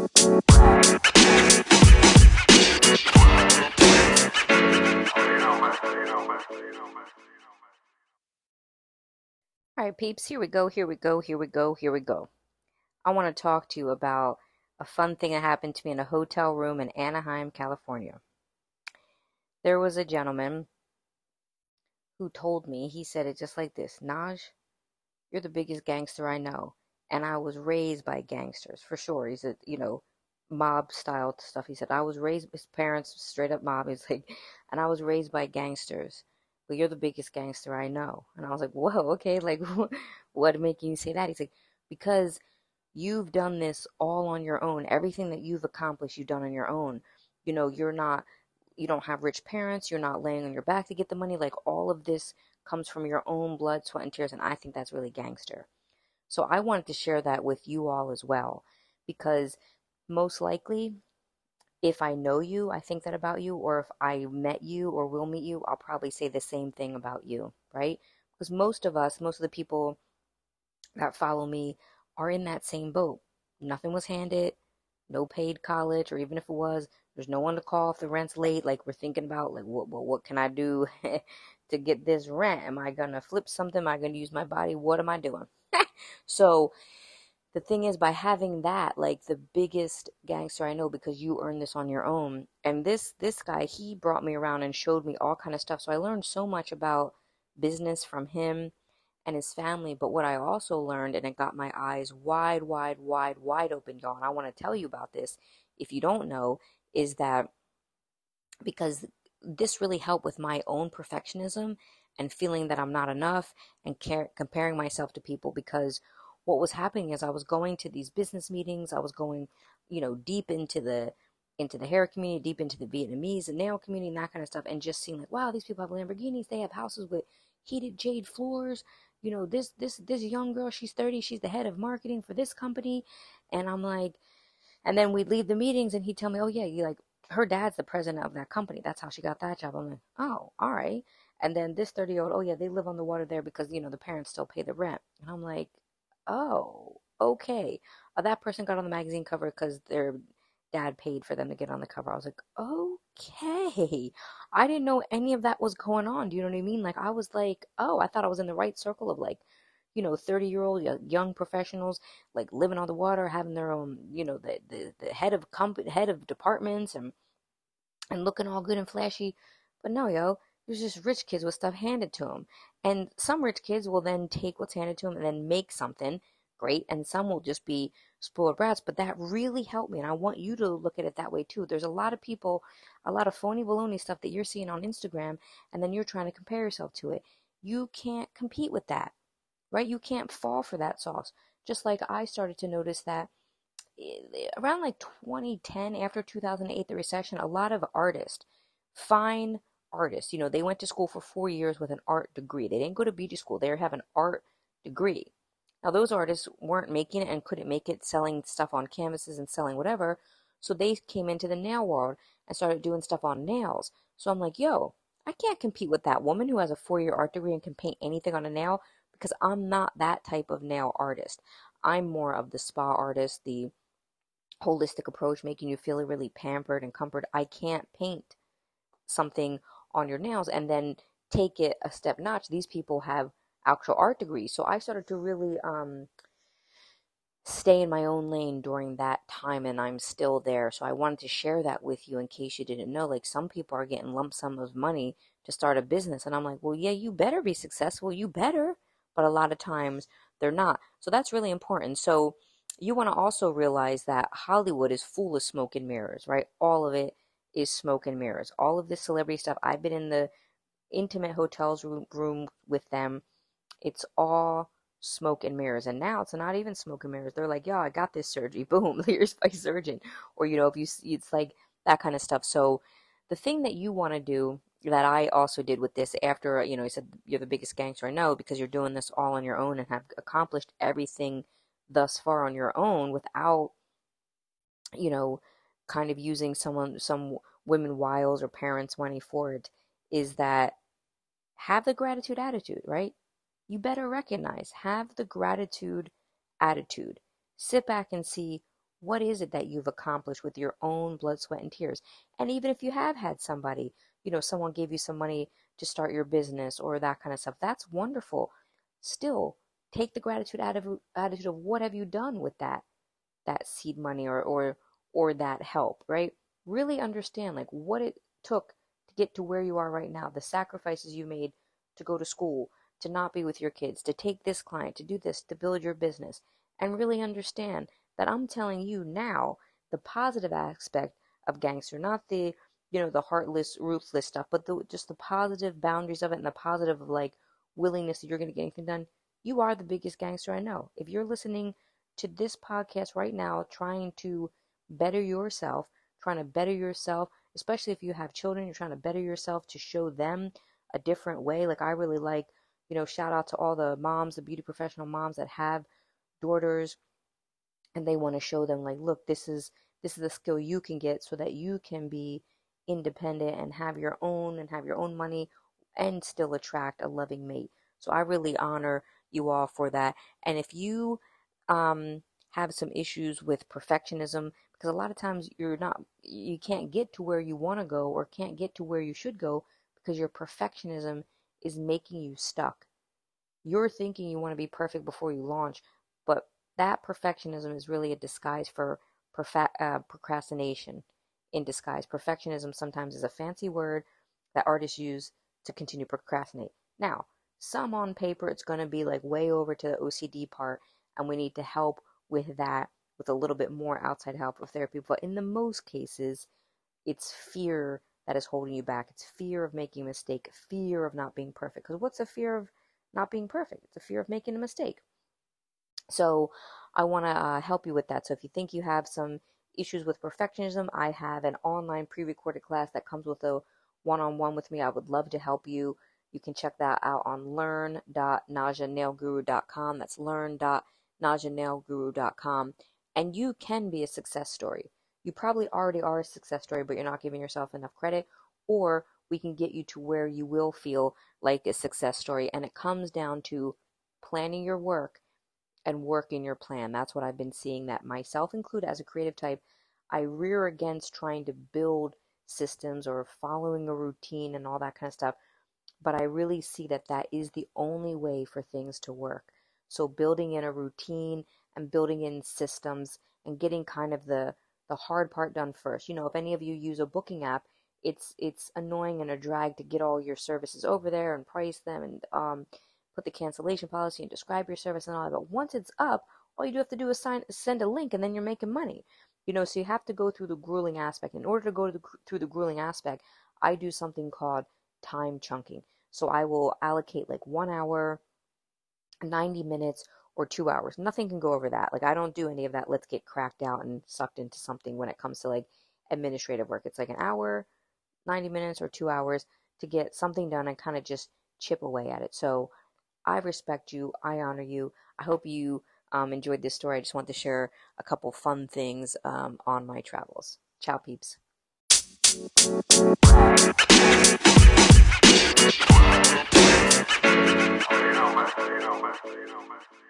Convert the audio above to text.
All right, peeps, here we go, here we go, here we go, here we go. I want to talk to you about a fun thing that happened to me in a hotel room in Anaheim, California. There was a gentleman who told me, he said it just like this Naj, you're the biggest gangster I know. And I was raised by gangsters, for sure. He said, you know, mob style stuff. He said, I was raised, his parents straight up mob. He's like, and I was raised by gangsters. But you're the biggest gangster I know. And I was like, whoa, okay, like, what making you say that? He's like, because you've done this all on your own. Everything that you've accomplished, you've done on your own. You know, you're not, you don't have rich parents. You're not laying on your back to get the money. Like, all of this comes from your own blood, sweat, and tears. And I think that's really gangster. So I wanted to share that with you all as well, because most likely, if I know you, I think that about you, or if I met you or will meet you, I'll probably say the same thing about you, right? Because most of us, most of the people that follow me are in that same boat. Nothing was handed, no paid college, or even if it was, there's no one to call if the rent's late. Like we're thinking about, like, what, what, what can I do to get this rent? Am I gonna flip something? Am I gonna use my body? What am I doing? so the thing is by having that like the biggest gangster i know because you earned this on your own and this this guy he brought me around and showed me all kind of stuff so i learned so much about business from him and his family but what i also learned and it got my eyes wide wide wide wide open y'all and i want to tell you about this if you don't know is that because this really helped with my own perfectionism and feeling that I'm not enough and care, comparing myself to people because what was happening is I was going to these business meetings, I was going, you know, deep into the into the hair community, deep into the Vietnamese and nail community and that kind of stuff and just seeing like, wow, these people have Lamborghinis, they have houses with heated jade floors. You know, this this this young girl, she's 30, she's the head of marketing for this company. And I'm like and then we'd leave the meetings and he'd tell me, Oh yeah, you like her dad's the president of that company. That's how she got that job. I'm like, Oh, all right. And then this 30 year old, oh yeah, they live on the water there because, you know, the parents still pay the rent. And I'm like, oh, okay. Uh, that person got on the magazine cover because their dad paid for them to get on the cover. I was like, okay. I didn't know any of that was going on. Do you know what I mean? Like, I was like, oh, I thought I was in the right circle of like, you know, 30 year old young professionals, like living on the water, having their own, you know, the, the, the head of company, head of departments and, and looking all good and flashy. But no, yo, there's just rich kids with stuff handed to them. And some rich kids will then take what's handed to them and then make something great. And some will just be spoiled brats. But that really helped me. And I want you to look at it that way too. There's a lot of people, a lot of phony baloney stuff that you're seeing on Instagram. And then you're trying to compare yourself to it. You can't compete with that, right? You can't fall for that sauce. Just like I started to notice that eh, around like 2010, after 2008, the recession, a lot of artists, fine artists. You know, they went to school for four years with an art degree. They didn't go to beauty school. They have an art degree. Now, those artists weren't making it and couldn't make it selling stuff on canvases and selling whatever. So they came into the nail world and started doing stuff on nails. So I'm like, yo, I can't compete with that woman who has a four year art degree and can paint anything on a nail because I'm not that type of nail artist. I'm more of the spa artist, the holistic approach, making you feel really pampered and comforted. I can't paint something on your nails and then take it a step notch. These people have actual art degrees. So I started to really um, stay in my own lane during that time and I'm still there. So I wanted to share that with you in case you didn't know. Like some people are getting lump sum of money to start a business. And I'm like, well, yeah, you better be successful. You better. But a lot of times they're not. So that's really important. So you want to also realize that Hollywood is full of smoke and mirrors, right? All of it is smoke and mirrors. All of this celebrity stuff, I've been in the intimate hotels room, with them. It's all smoke and mirrors. And now it's not even smoke and mirrors. They're like, yeah, I got this surgery. Boom, here's my surgeon. Or, you know, if you, it's like that kind of stuff. So the thing that you want to do that I also did with this after, uh, you know, he said, you're the biggest gangster I know because you're doing this all on your own and have accomplished everything thus far on your own without, you know, kind of using someone some women wiles or parents money for it is that have the gratitude attitude, right? You better recognize, have the gratitude attitude. Sit back and see What is it that you've accomplished with your own blood, sweat, and tears? And even if you have had somebody, you know, someone gave you some money to start your business or that kind of stuff, that's wonderful. Still, take the gratitude attitude of what have you done with that that seed money or or or that help, right? Really understand like what it took to get to where you are right now, the sacrifices you made to go to school, to not be with your kids, to take this client, to do this, to build your business, and really understand that I'm telling you now the positive aspect of gangster, not the you know the heartless, ruthless stuff, but the just the positive boundaries of it and the positive like willingness that you're going to get anything done. You are the biggest gangster I know. If you're listening to this podcast right now, trying to better yourself, trying to better yourself, especially if you have children, you're trying to better yourself to show them a different way. Like I really like, you know, shout out to all the moms, the beauty professional moms that have daughters and they want to show them like look this is this is the skill you can get so that you can be independent and have your own and have your own money and still attract a loving mate so i really honor you all for that and if you um, have some issues with perfectionism because a lot of times you're not you can't get to where you want to go or can't get to where you should go because your perfectionism is making you stuck you're thinking you want to be perfect before you launch but that perfectionism is really a disguise for uh, procrastination in disguise. Perfectionism sometimes is a fancy word that artists use to continue procrastinate. Now, some on paper it's going to be like way over to the OCD part, and we need to help with that with a little bit more outside help of therapy. But in the most cases, it's fear that is holding you back. It's fear of making a mistake, fear of not being perfect. Because what's a fear of not being perfect? It's a fear of making a mistake. So I want to uh, help you with that. So if you think you have some issues with perfectionism, I have an online pre-recorded class that comes with a one-on-one with me. I would love to help you. You can check that out on learn.najanailguru.com. That's learn.najanailguru.com. And you can be a success story. You probably already are a success story, but you're not giving yourself enough credit. Or we can get you to where you will feel like a success story. And it comes down to planning your work and working your plan. That's what I've been seeing that myself include as a creative type, I rear against trying to build systems or following a routine and all that kind of stuff. But I really see that that is the only way for things to work. So building in a routine and building in systems and getting kind of the the hard part done first. You know, if any of you use a booking app, it's it's annoying and a drag to get all your services over there and price them and um put the cancellation policy and describe your service and all that. But once it's up, all you do have to do is sign, send a link, and then you're making money. You know, so you have to go through the grueling aspect. In order to go to the, through the grueling aspect, I do something called time chunking. So I will allocate like one hour, 90 minutes, or two hours. Nothing can go over that. Like I don't do any of that. Let's get cracked out and sucked into something when it comes to like administrative work. It's like an hour, 90 minutes, or two hours to get something done and kind of just chip away at it. So I respect you. I honor you. I hope you um, enjoyed this story. I just want to share a couple fun things um, on my travels. Ciao, peeps you know, más, más, más, más.